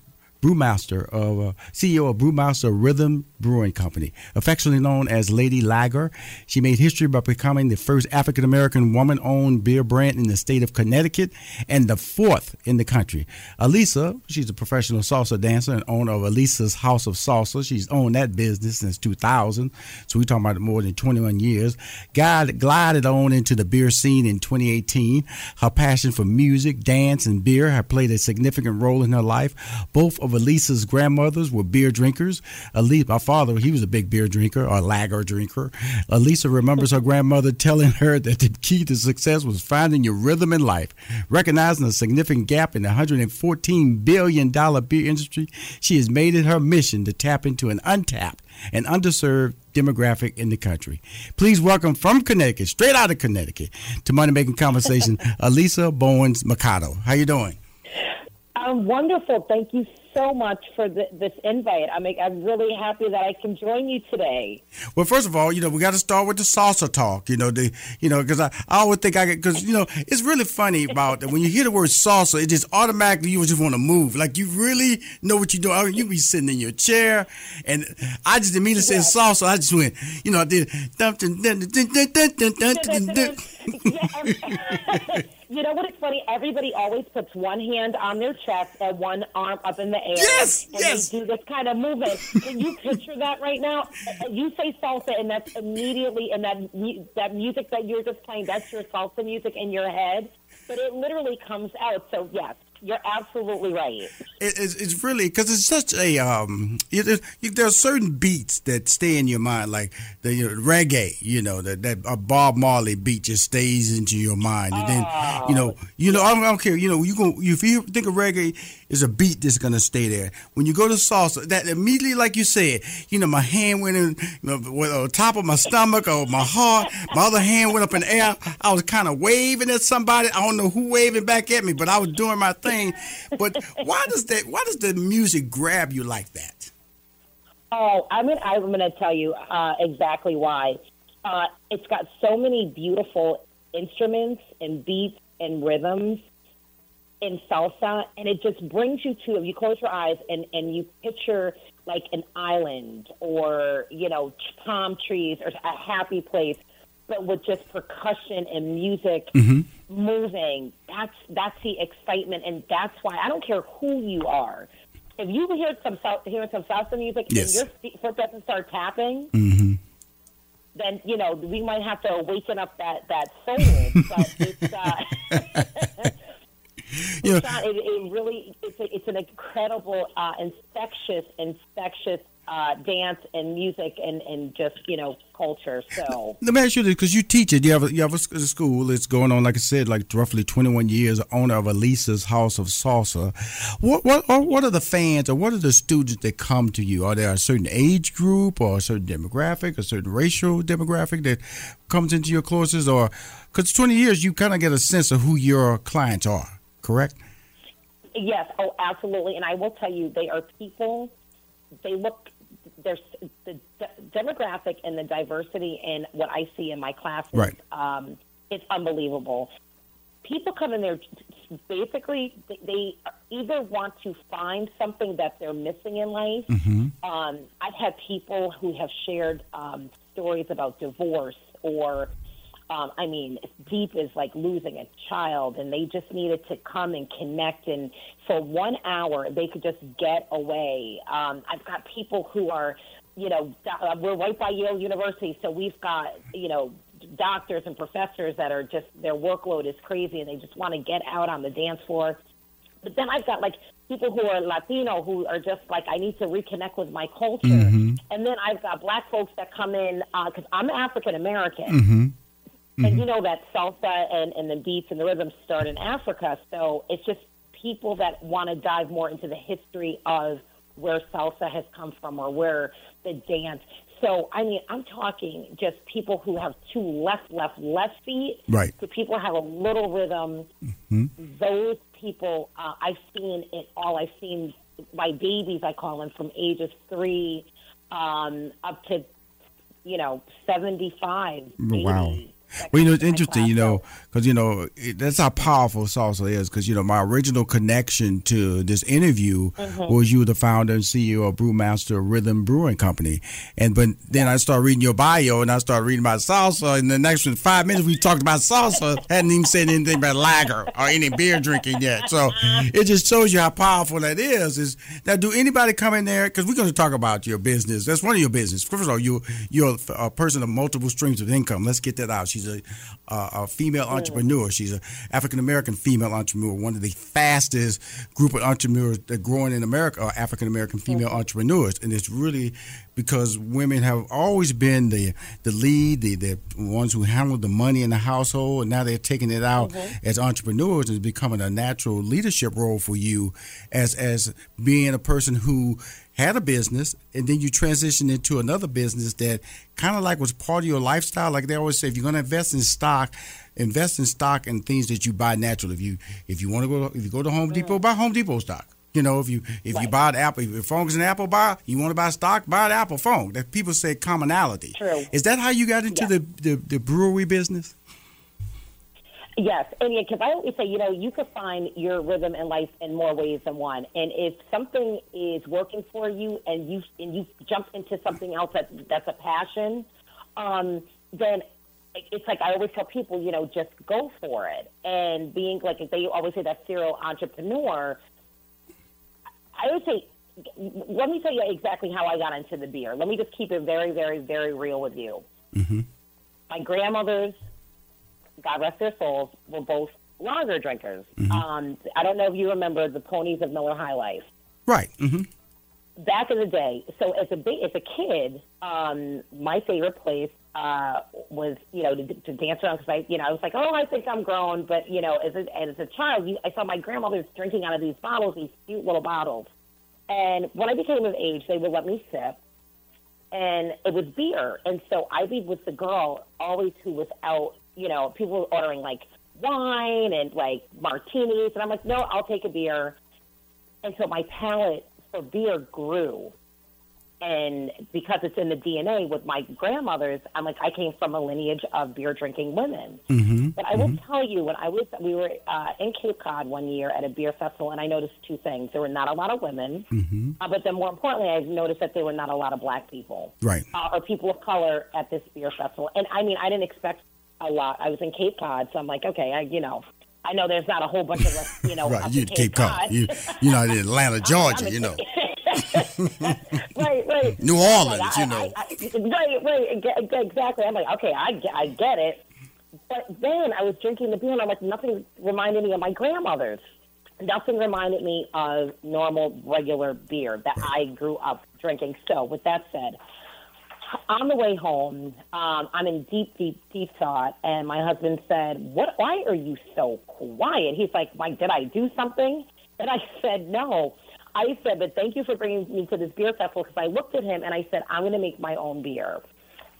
brewmaster of uh, CEO of Brewmaster Rhythm Brewing Company, affectionately known as Lady Lager. She made history by becoming the first African American woman-owned beer brand in the state of Connecticut and the fourth in the country. Alisa, she's a professional salsa dancer and owner of Alisa's House of Salsa. She's owned that business since 2000, so we're talking about more than 21 years. God glided on into the beer scene in 2018. Her passion for music, dance, and beer have played a significant role in her life. Both of Alisa's grandmothers were beer drinkers. Alisa, my father, he was a big beer drinker or lager drinker. Alisa remembers her grandmother telling her that the key to success was finding your rhythm in life. Recognizing a significant gap in the $114 billion beer industry, she has made it her mission to tap into an untapped and underserved demographic in the country. Please welcome from Connecticut, straight out of Connecticut, to Money Making Conversation, Alisa Bowens Mercado. How you doing? I'm wonderful. Thank you so much for the, this invite. I'm, I'm really happy that I can join you today. Well, first of all, you know, we got to start with the salsa talk, you know, the, you know, because I, I always think I because, you know, it's really funny about that when you hear the word salsa, it just automatically, you just want to move. Like you really know what you're doing. I mean, you be sitting in your chair, and I just immediately said salsa. I just went, you know, I did. You know what? It's funny? Everybody always puts one hand on their chest and one arm up in the air. Yes, and yes. they do this kind of movement. Can you picture that right now? Uh, you say salsa, and that's immediately in that that music that you're just playing. That's your salsa music in your head, but it literally comes out. So yes, you're absolutely right. It, it's, it's really because it's such a um. It, it, you, there are certain beats that stay in your mind, like the you know, reggae. You know that that a Bob Marley beat just stays into your mind, and then you know you know I don't, I don't care. You know you go if you think of reggae is a beat that's gonna stay there. When you go to salsa, that immediately, like you said, you know my hand went in, you know, with on top of my stomach or my heart. My other hand went up in the air. I was kind of waving at somebody. I don't know who waving back at me, but I was doing my thing. But why does that? Why does the music grab you like that? Oh, I mean, I'm to tell you uh, exactly why. Uh, it's got so many beautiful instruments and beats and rhythms in salsa, and it just brings you to. If you close your eyes and and you picture like an island or you know palm trees or a happy place, but with just percussion and music moving. That's that's the excitement, and that's why I don't care who you are. If you hear some hear some salsa music Yes. and your feet- foot doesn't start tapping, Mm-hmm. then you know we might have to awaken up that that soul. but it's uh, It's not, it, it really it's a, it's an incredible, uh, infectious, infectious uh, dance and music and and just you know culture. So. Let me ask you this, because you teach it. You have a, you have a, school. It's going on, like I said, like roughly 21 years. Owner of Alisa's House of Salsa. What what or what are the fans or what are the students that come to you? Are there a certain age group or a certain demographic, a certain racial demographic that comes into your courses, or because 20 years you kind of get a sense of who your clients are. Correct. Yes, oh, absolutely. And I will tell you, they are people. They look. There's the de- demographic and the diversity in what I see in my classes. Right. Um, it's unbelievable. People come in there. Basically, they- they either want to find something that they're missing in life. Um, I've had people who have shared um, stories about divorce or, um, I mean, deep as like losing a child, and they just needed to come and connect. And for one hour, they could just get away. Um, I've got people who are, you know, uh, we're right by Yale University, so we've got, you know, doctors and professors that are just their workload is crazy and they just want to get out on the dance floor. But then I've got like people who are Latino who are just like I need to reconnect with my culture. Mhm. And then I've got black folks that come in because I'm African American. Mm-hmm. And you know that salsa and, and the beats and the rhythms start in Africa. So it's just people that want to dive more into the history of where salsa has come from or where the dance. So, I mean, I'm talking just people who have two left, left, left feet. Right. To people who have a little rhythm. Mhm. Those people, uh, I've seen it all. I've seen my babies, I call them, from ages three um, up to, you know, 75. Wow. 80. Well, you know, it's interesting, you know, because, you know, it, that's how powerful salsa is. Because, you know, my original connection to this interview Mhm. was you were the founder and CEO of Brewmaster Rhythm Brewing Company. And but then I started reading your bio and I started reading about salsa. And the next five minutes, we talked about salsa. Hadn't even said anything about lager or any beer drinking yet. So it just shows you how powerful that is. Is Now, do anybody come in there? Because we're going to talk about your business. That's one of your business. First of all, you, you're a person of multiple streams of income. Let's get that out. She's a, a, a female entrepreneur. She's an African American female entrepreneur. One of the fastest group of entrepreneurs that growing in America are African American female entrepreneurs, and it's really because women have always been the the lead, the the ones who handle the money in the household, and now they're taking it out mm-hmm. as entrepreneurs and becoming a natural leadership role for you as as being a person who had a business and then you transition into another business that kind of like was part of your lifestyle. Like they always say, if you're going to invest in stock, invest in stock and things that you buy naturally. If you if you want to go if you go to Home Depot, buy Home Depot stock. You know, if you if you buy the Apple, if your phone's an Apple buy, you want to buy stock, buy an Apple phone. That people say commonality. True. Is that how you got into the, the the brewery business? Yes, and yeah, because I always say, you know, you could find your rhythm in life in more ways than one. And if something is working for you, and you and you jump into something else that that's a passion, um, then it's like I always tell people, you know, just go for it. And being like they always say that serial entrepreneur, I would say, let me tell you exactly how I got into the beer. Let me just keep it very, very, very real with you. Mm-hmm. My grandmothers, God rest their souls, were both lager drinkers. Um, I don't know if you remember the ponies of Miller High Life Right. Mm-hmm. back in the day. So as a as a kid, um, my favorite place uh, was you know to, to dance around because I you know I was like oh I think I'm grown, but you know as a, as a child you, I saw my grandmother's drinking out of these bottles, these cute little bottles, and when I became of age, they would let me sip. And it was beer, and so Ivy with the girl always who was out. You know, people were ordering like wine and like martinis, and I'm like, no, I'll take a beer. And so my palate for beer grew. And because it's in the DNA with my grandmothers, I'm like, I came from a lineage of beer drinking women. Mm-hmm. But I will tell you, when I was, we were uh, in Cape Cod one year at a beer festival, and I noticed two things. There were not a lot of women, Mm-hmm. uh, but then more importantly, I noticed that there were not a lot of black people Right. uh, or people of color at this beer festival. And I mean, I didn't expect a lot. I was in Cape Cod, so I'm like, okay, I, you know, I know there's not a whole bunch of us, you know, right. You at Cape Cod. You you're not in Atlanta, Georgia. You know. right, right. New Orleans, Like, you I- know. I, I, right, right, exactly. I'm like, okay, I, I get it. But then I was drinking the beer, and I'm like, nothing reminded me of my grandmother's. Nothing reminded me of normal, regular beer that I grew up drinking. So, with that said, on the way home, um, I'm in deep, deep, deep thought, and my husband said, "What? Why are you so quiet?" He's like, "Mike, did I do something?" And I said, "No." I said, "But thank you for bringing me to this beer festival." Because I looked at him and I said, "I'm going to make my own beer."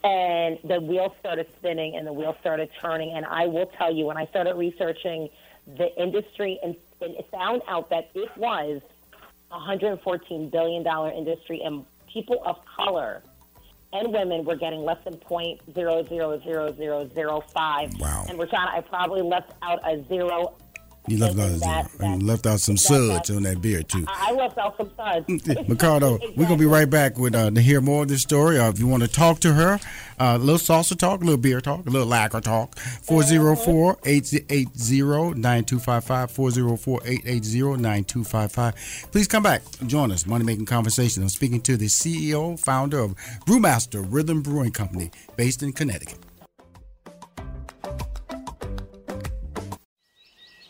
And the wheel started spinning, and the wheel started turning. And I will tell you, when I started researching the industry, and, and found out that it was a 114 billion dollar industry, and people of color and women were getting less than point zero zero zero zero zero five. Wow. And Rushion, I probably left out a zero. You left out, that- you left out some suds on that beer too. I I left out some suds. Ricardo, we're gonna be right back with uh, to hear more of this story. Uh, if you want to talk to her, uh, a little salsa talk, a little beer talk, a little lacquer talk. 404-880-9255, 404-880-9255. Please come back, join us. Money Making Conversation. I'm speaking to the CEO, founder of Brewmaster Rhythm Brewing Company, based in Connecticut.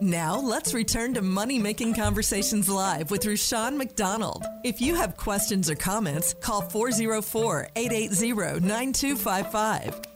Now, let's return to Money Making Conversations Live with Rushion McDonald. If you have questions or comments, call 404 880 9255.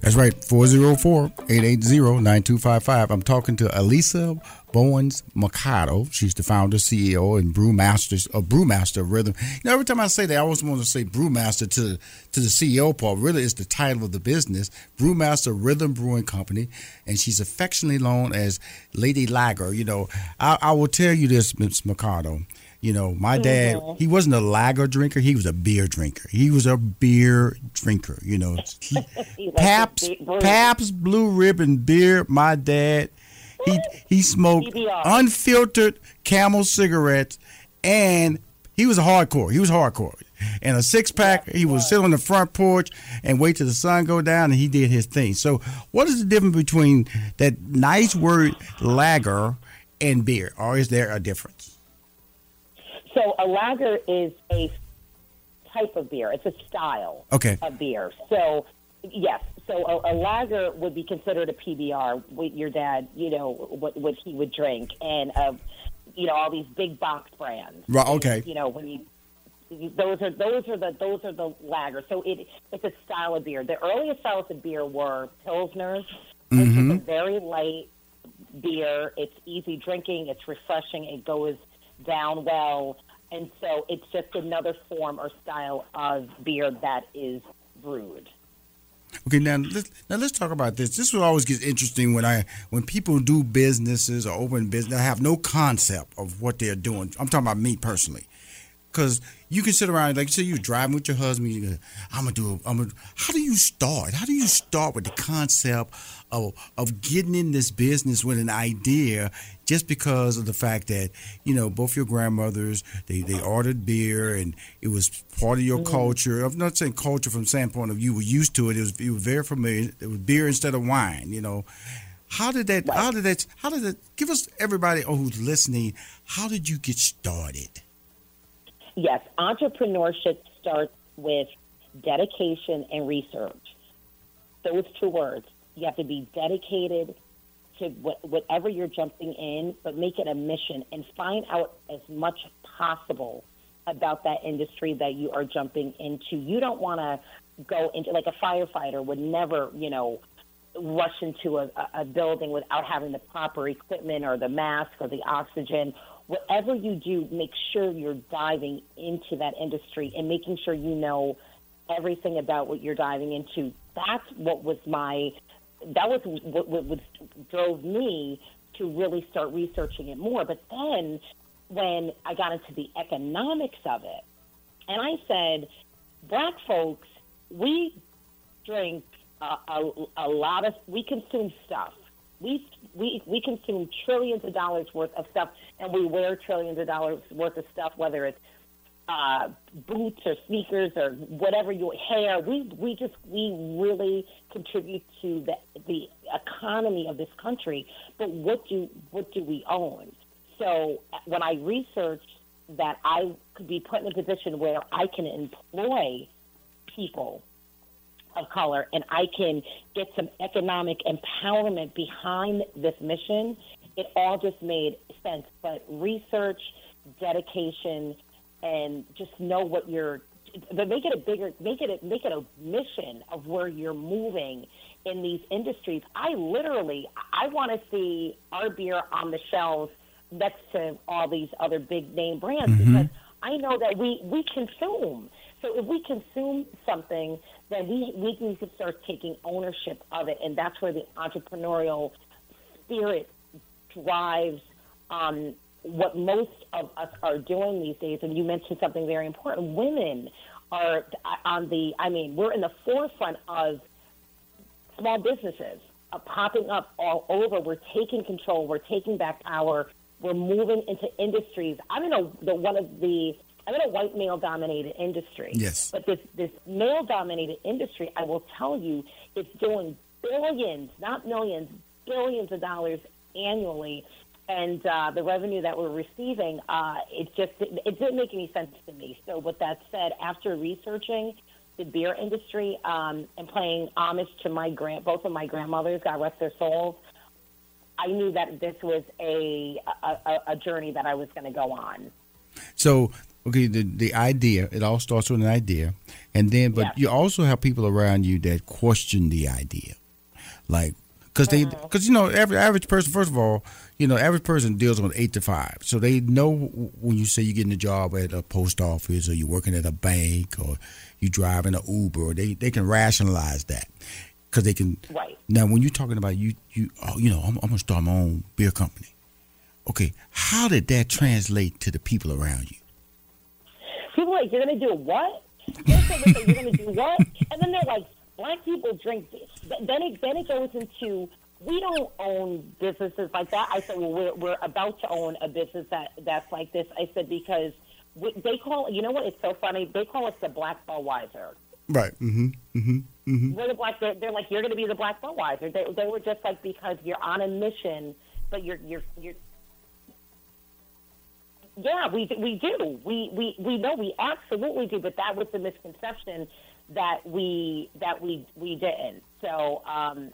That's right, 404-880-9255. I'm talking to Alisa Bowens Mercado. She's the founder, CEO, and brewmaster of Brewmaster Rhythm. You know, every time I say that, I always want to say brewmaster to to the CEO part. Really, it's the title of the business, Brewmaster Rhythm Brewing Company, and she's affectionately known as Lady Lager. You know, I, I will tell you this, Ms. Mercado. You know, my dad, mm-hmm. he wasn't a lager drinker. He was a beer drinker. He was a beer drinker. You know, Pabst, Pabst Blue Ribbon beer. My dad, he he smoked unfiltered Camel cigarettes, and he was a hardcore. He was hardcore. And a six pack, he would sit on the front porch and wait till the sun go down, and he did his thing. So, what is the difference between that nice word lager and beer, or is there a difference? So a lager is a type of beer. It's a style okay. of beer. So yes, so a, a lager would be considered a PBR. What your dad, you know, what what he would drink, and uh, you know all these big box brands. Right. Okay. You know when you those are those are the those are the lagers. So it it's a style of beer. The earliest styles of beer were pilsners, which mm-hmm. is a very light beer. It's easy drinking. It's refreshing. It goes down well. And so it's just another form or style of beer that is brewed. Okay, now let's now let's talk about this. This will always get interesting when I when people do businesses or open business, they have no concept of what they're doing. I'm talking about me personally, because you can sit around like you say you're driving with your husband. You go, I'm gonna do. A, I'm gonna. How do you start? How do you start with the concept of of getting in this business with an idea just because of the fact that you know both your grandmothers they, they ordered beer and it was part of your mm-hmm. culture. I'm not saying culture from the standpoint of you were used to it. It was you were very familiar. It was beer instead of wine. You know. How did that? How did that? How did that? Give us everybody who's listening. How did you get started? Yes, entrepreneurship starts with dedication and research. Those two words. You have to be dedicated to whatever you're jumping in, but make it a mission and find out as much possible about that industry that you are jumping into. You don't want to go into like a firefighter would never, you know, rush into a, a building without having the proper equipment or the mask or the oxygen whatever you do, make sure you're diving into that industry and making sure you know everything about what you're diving into. That's what was my, that was what, what, what drove me to really start researching it more. But then when I got into the economics of it, and I said, black folks, we drink a, a, a lot of, we consume stuff we we we consume trillions of dollars worth of stuff, and we wear trillions of dollars worth of stuff, whether it's uh, boots or sneakers or whatever your hair. We we just we really contribute to the the economy of this country. But what do what do we own? So when I researched that I could be put in a position where I can employ people of color and I can get some economic empowerment behind this mission, it all just made sense. But research, dedication, and just know what you're but make it a bigger make it a, make it a mission of where you're moving in these industries. I literally I want to see our beer on the shelves next to all these other big name brands Mhm. because I know that we we consume. So if we consume something, then we we need to start taking ownership of it, and that's where the entrepreneurial spirit drives um, what most of us are doing these days. And you mentioned something very important: women are on the. I mean, we're in the forefront of small businesses are popping up all over. We're taking control. We're taking back power. We're moving into industries. I'm in a the one of the I'm in a white male dominated industry. Yes. But this this male dominated industry, I will tell you, it's doing billions, not millions, billions of dollars annually. And uh, the revenue that we're receiving, uh, it just it, didn't make any sense to me. So, with that said, after researching the beer industry um, and playing homage to my grand, both of my grandmothers, God rest their souls, I knew that this was a a, a- a journey that I was going to go on. So, okay, the the idea it all starts with an idea, and then but you also have people around you that question the idea, like because they mm. because you know every average person first of all you know average person deals with eight to five, so they know when you say you're getting a job at a post office or you're working at a bank or you driving an Uber, or they they can rationalize that because they can. Right. Now, when you're talking about you you oh you know I'm, I'm gonna start my own beer company. Okay, how did that translate to the people around you? People are like, you're going to do what? They're saying, "Listen, you're going to do what? And then they're like, black people drink this. Th- Then it, then it goes into, we don't own businesses like that. I said, well, we're, we're about to own a business that that's like this. I said, because we, they call, you know what? It's so funny. They call us the black Budweiser. Right. Mm-hmm. Mm-hmm. Mm-hmm. We're the black. They're, they're like you're going to be the black Budweiser. They, they were just like because you're on a mission, but you're you're you're. Yeah, we we do. We we we know we absolutely do. But that was the misconception that we that we we didn't. So um,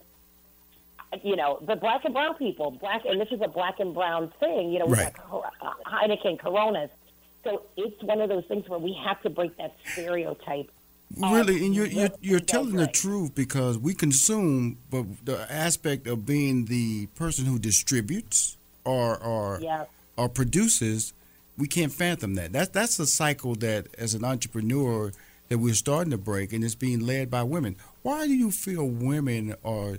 you know, the black and brown people, black, and this is a black and brown thing. You know, Right. uh, Heineken, Coronas. So it's one of those things where we have to break that stereotype. Really, and you're you're, you're telling the truth because we consume, but the aspect of being the person who distributes or or Yeah. or produces, we can't fathom that. That's that's a cycle that, as an entrepreneur, that we're starting to break, and it's being led by women. Why do you feel women are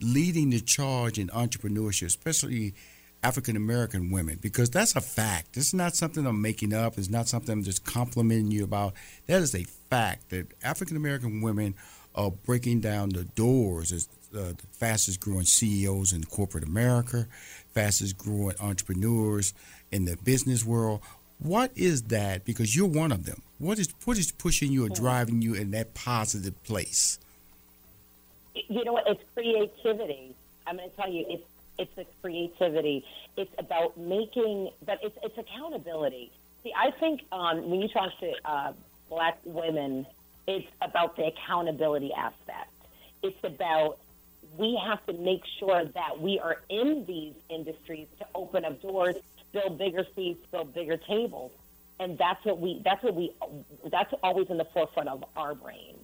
leading the charge in entrepreneurship, especially African American women? Because that's a fact. It's not something I'm making up. It's not something I'm just complimenting you about. That is a fact that African American women are breaking down the doors as uh, the fastest growing CEOs in corporate America, fastest growing entrepreneurs in the business world. What is that? Because you're one of them. What is what is pushing you or driving you in that positive place? you know what? It's creativity. I'm going to tell you, it's it's the creativity. It's about making, but it's it's accountability. See, I think um, when you talk to uh, black women, it's about the accountability aspect. It's about we have to make sure that we are in these industries to open up doors, build bigger seats, build bigger tables, and that's what we that's what we that's always in the forefront of our brain,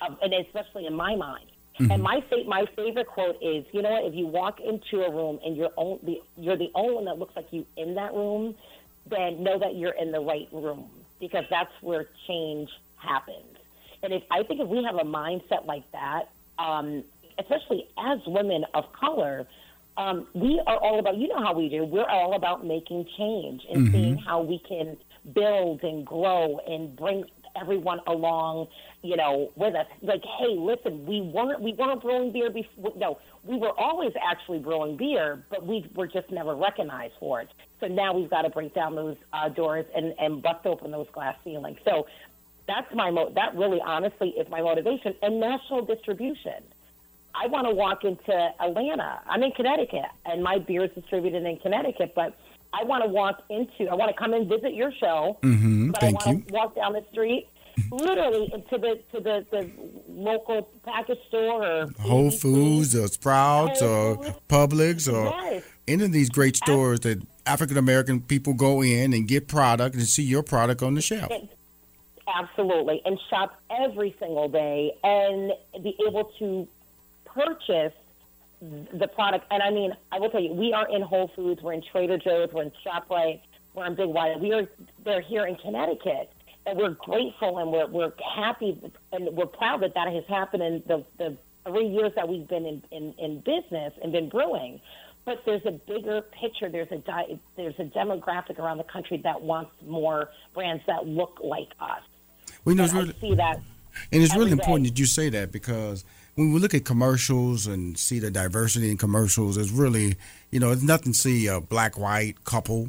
um, and especially in my mind. And my fa- my favorite quote is, you know what? If you walk into a room and you're on, the, you're the only one that looks like you in that room, then know that you're in the right room because that's where change happens. And if I think if we have a mindset like that, um, especially as women of color, um, we are all about. You know how we do. We're all about making change and Mhm. seeing how we can build and grow and bring everyone along, you know, with us. Like, hey, listen, we weren't we weren't brewing beer before. No, we were always actually brewing beer, but we were just never recognized for it. So now we've got to break down those uh, doors and and bust open those glass ceilings. So that's my mo- that really honestly is my motivation and national distribution. I want to walk into Atlanta. I'm in Connecticut, and my beer is distributed in Connecticut, but I want to walk into, I want to come and visit your show, mm-hmm. but Thank I want you. to walk down the street, literally to the to the, the local package store or Whole Foods or Sprouts or Publix or Yes. any of these great stores that African American people go in and get product and see your product on the shelf. Absolutely, and shop every single day and be able to purchase the product. And I mean, I will tell you, we are in Whole Foods, we're in Trader Joe's, we're in ShopRite, we're in Big Y. We are they're here in Connecticut, and we're grateful and we're we're happy and we're proud that that has happened in the the three years that we've been in in, in business and been brewing. But there's a bigger picture. There's a di- there's a demographic around the country that wants more brands that look like us. Well, you know, it's really, I see that. And it's really day. important that you say that because when we look at commercials and see the diversity in commercials, it's really, you know, it's nothing to see a black white couple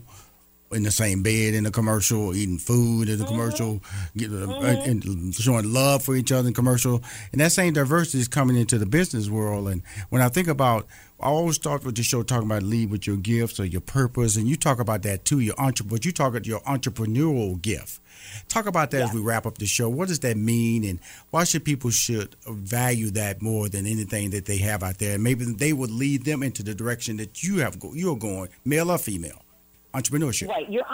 in the same bed in a commercial, eating food in a mm-hmm. commercial, you know, mm-hmm. and and showing love for each other in commercial. And that same diversity is coming into the business world. And when I think about, I always start with the show talking about lead with your gifts or your purpose, and you talk about that too, your entre- but you talk about your entrepreneurial gift. Talk about that as we wrap up the show. What does that mean, and why should people should value that more than anything that they have out there? And maybe they would lead them into the direction that you have go, you're going, male or female, entrepreneurship. Right. Your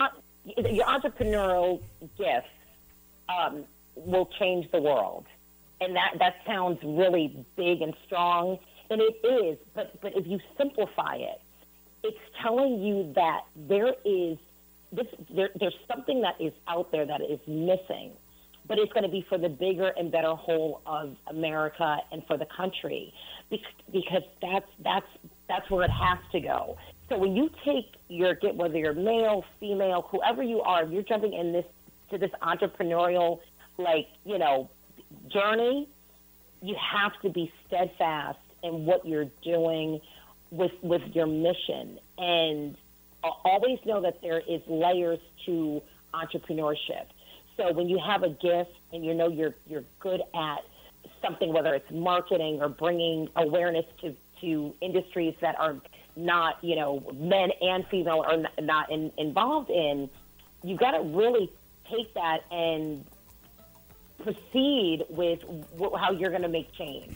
your entrepreneurial gift um, will change the world, and that that sounds really big and strong, and it is. But but if you simplify it, it's telling you that there is this there, there's something that is out there that is missing, but it's going to be for the bigger and better whole of America and for the country, Bec- because that's that's that's where it has to go. So when you take your get whether you're male, female, whoever you are, if you're jumping in this to this entrepreneurial like you know journey, you have to be steadfast in what you're doing with with your mission and always know that there is layers to entrepreneurship. So when you have a gift and you know you're you're good at something, whether it's marketing or bringing awareness to to industries that are not you know men and female are not in, involved in, you've got to really take that and proceed with how you're going to make change.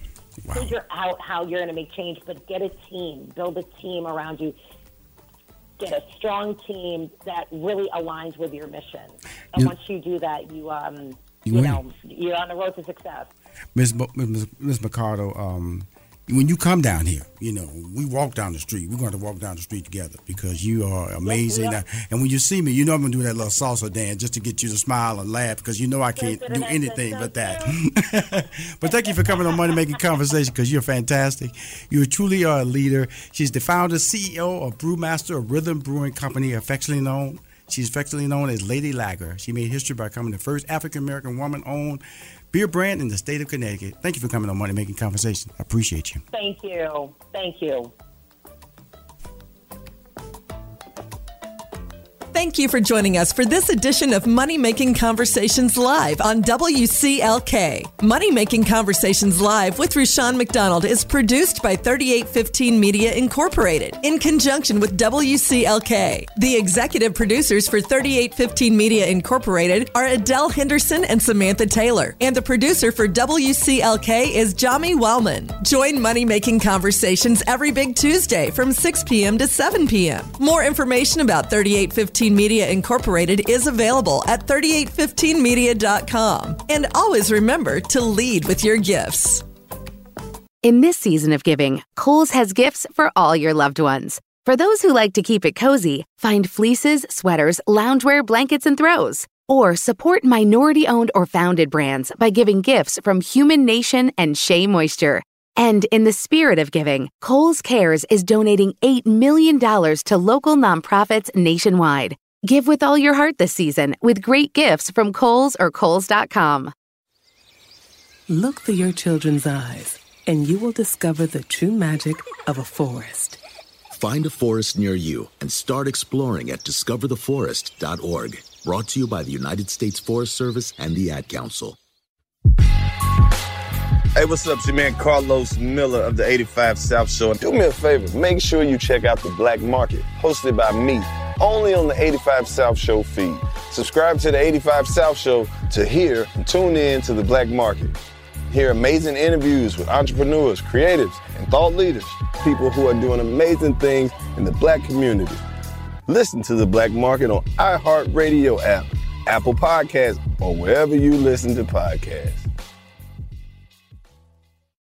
Figure out how you're going to make change, but get a team, build a team around you. Get a strong team that really aligns with your mission. And You- once you do that, you um, you, you know you're on the road to success. Ms. Ms. Mercado, um, when you come down here, you know, we walk down the street. We're going to walk down the street together because you are amazing. Yes, And when you see me, you know I'm going to do that little salsa dance just to get you to smile and laugh because you know I can't do anything but that. but thank you for coming on Money Making Conversation because you're fantastic. You truly are a leader. She's the founder, CEO of Brewmaster, a rhythm brewing company affectionately known. She's affectionately known as Lady Lager. She made history by becoming the first African American woman owned beer brand in the state of Connecticut. Thank you for coming on Money Making Conversation. I appreciate you. Thank you. Thank you. Thank you for joining us for this edition of Money Making Conversations Live on WCLK. Money Making Conversations Live with Rushion McDonald is produced by 3815 Media Incorporated in conjunction with WCLK. The executive producers for 3815 Media Incorporated are Adele Henderson and Samantha Taylor, and the producer for WCLK is Jami Wellman. Join Money Making Conversations every big Tuesday from 6 p.m. to 7 p.m. More information about 3815 Media Incorporated is available at 3815media.com. And always remember to lead with your gifts. In this season of giving, Kohl's has gifts for all your loved ones. For those who like to keep it cozy, find fleeces, sweaters, loungewear, blankets, and throws. Or support minority owned or founded brands by giving gifts from Human Nation and Shea Moisture. And in the spirit of giving, Kohl's Cares is donating $8 million to local nonprofits nationwide. Give with all your heart this season with great gifts from Kohl's or Kohl's.com. Look through your children's eyes, and you will discover the true magic of a forest. Find a forest near you and start exploring at discovertheforest.org. Brought to you by the United States Forest Service and the Ad Council. Hey, what's up? It's your man Carlos Miller of the 85 South Show. Do me a favor, make sure you check out The Black Market, hosted by me, only on the 85 South Show feed. Subscribe to the 85 South Show to hear and tune in to The Black Market. Hear amazing interviews with entrepreneurs, creatives, and thought leaders, people who are doing amazing things in the black community. Listen to The Black Market on iHeartRadio app, Apple Podcasts, or wherever you listen to podcasts.